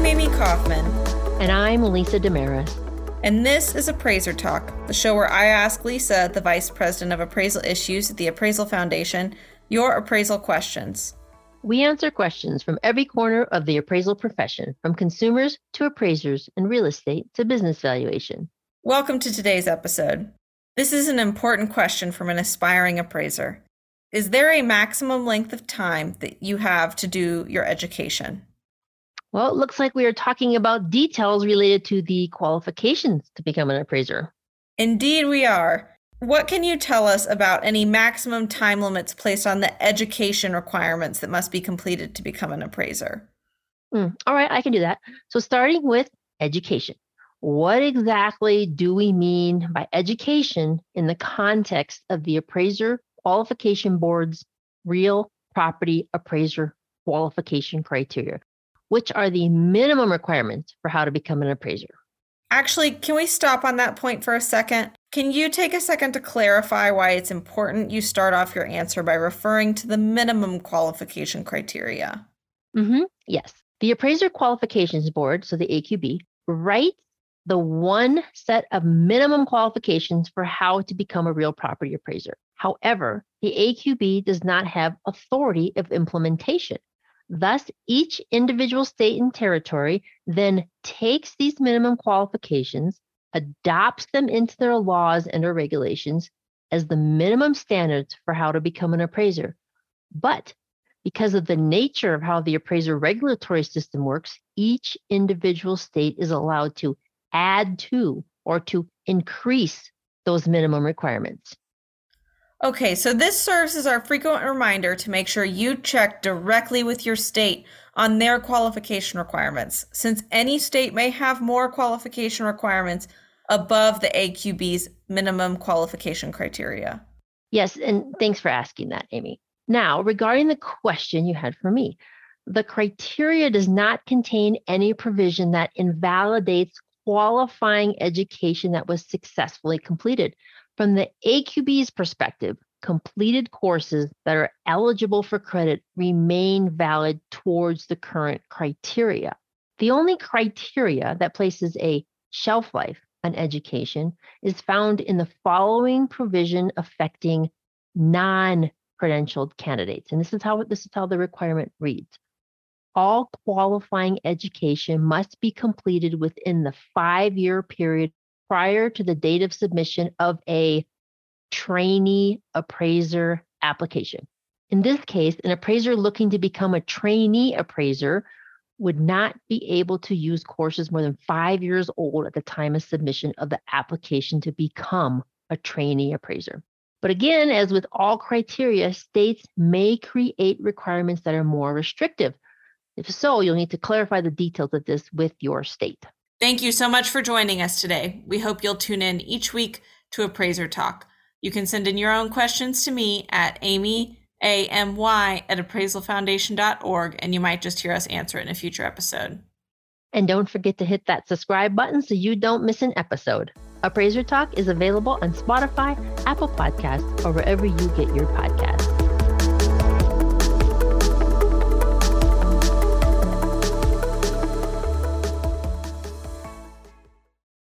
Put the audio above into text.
I'm Amy Kaufman. And I'm Lisa Desmarais. And this is Appraiser Talk, the show where I ask Lisa, the Vice President of Appraisal Issues at the Appraisal Foundation, your appraisal questions. We answer questions from every corner of the appraisal profession, from consumers to appraisers and real estate to business valuation. Welcome to today's episode. This is an important question from an aspiring appraiser. Is there a maximum length of time that you have to do your education? Well, it looks like we are talking about details related to the qualifications to become an appraiser. Indeed, we are. What can you tell us about any maximum time limits placed on the education requirements that must be completed to become an appraiser? Mm, all right, I can do that. So, starting with education, what exactly do we mean by education in the context of the Appraiser Qualification Board's real property appraiser qualification criteria? Which are the minimum requirements for how to become an appraiser? Actually, can we stop on that point for a second? Can you take a second to clarify why it's important you start off your answer by referring to the minimum qualification criteria? Mm-hmm. Yes. The Appraiser Qualifications Board, so the AQB, writes the one set of minimum qualifications for how to become a real property appraiser. However, the AQB does not have authority of implementation. Thus, each individual state and territory then takes these minimum qualifications adopts them into their laws and or regulations as the minimum standards for how to become an appraiser. But because of the nature of how the appraiser regulatory system works, each individual state is allowed to add to or to increase those minimum requirements. Okay, so this serves as our frequent reminder to make sure you check directly with your state on their qualification requirements, since any state may have more qualification requirements above the AQB's minimum qualification criteria. Yes, and thanks for asking that, Amy. Now, regarding the question you had for me, the criteria does not contain any provision that invalidates qualifying education that was successfully completed. From the AQB's perspective, completed courses that are eligible for credit remain valid towards the current criteria. The only criteria that places a shelf life on education is found in the following provision affecting non-credentialed candidates. And this is how this is how the requirement reads. All qualifying education must be completed within the five-year period prior to the date of submission of a trainee appraiser application. In this case, an appraiser looking to become a trainee appraiser would not be able to use courses more than five years old at the time of submission of the application to become a trainee appraiser. But again, as with all criteria, states may create requirements that are more restrictive. If so, you'll need to clarify the details of this with your state. Thank you so much for joining us today. We hope you'll tune in each week to Appraiser Talk. You can send in your own questions to me at Amy a-M-Y at appraisalfoundation.org, and you might just hear us answer it in a future episode. And don't forget to hit that subscribe button so you don't miss an episode. Appraiser Talk is available on Spotify, Apple Podcasts, or wherever you get your podcasts.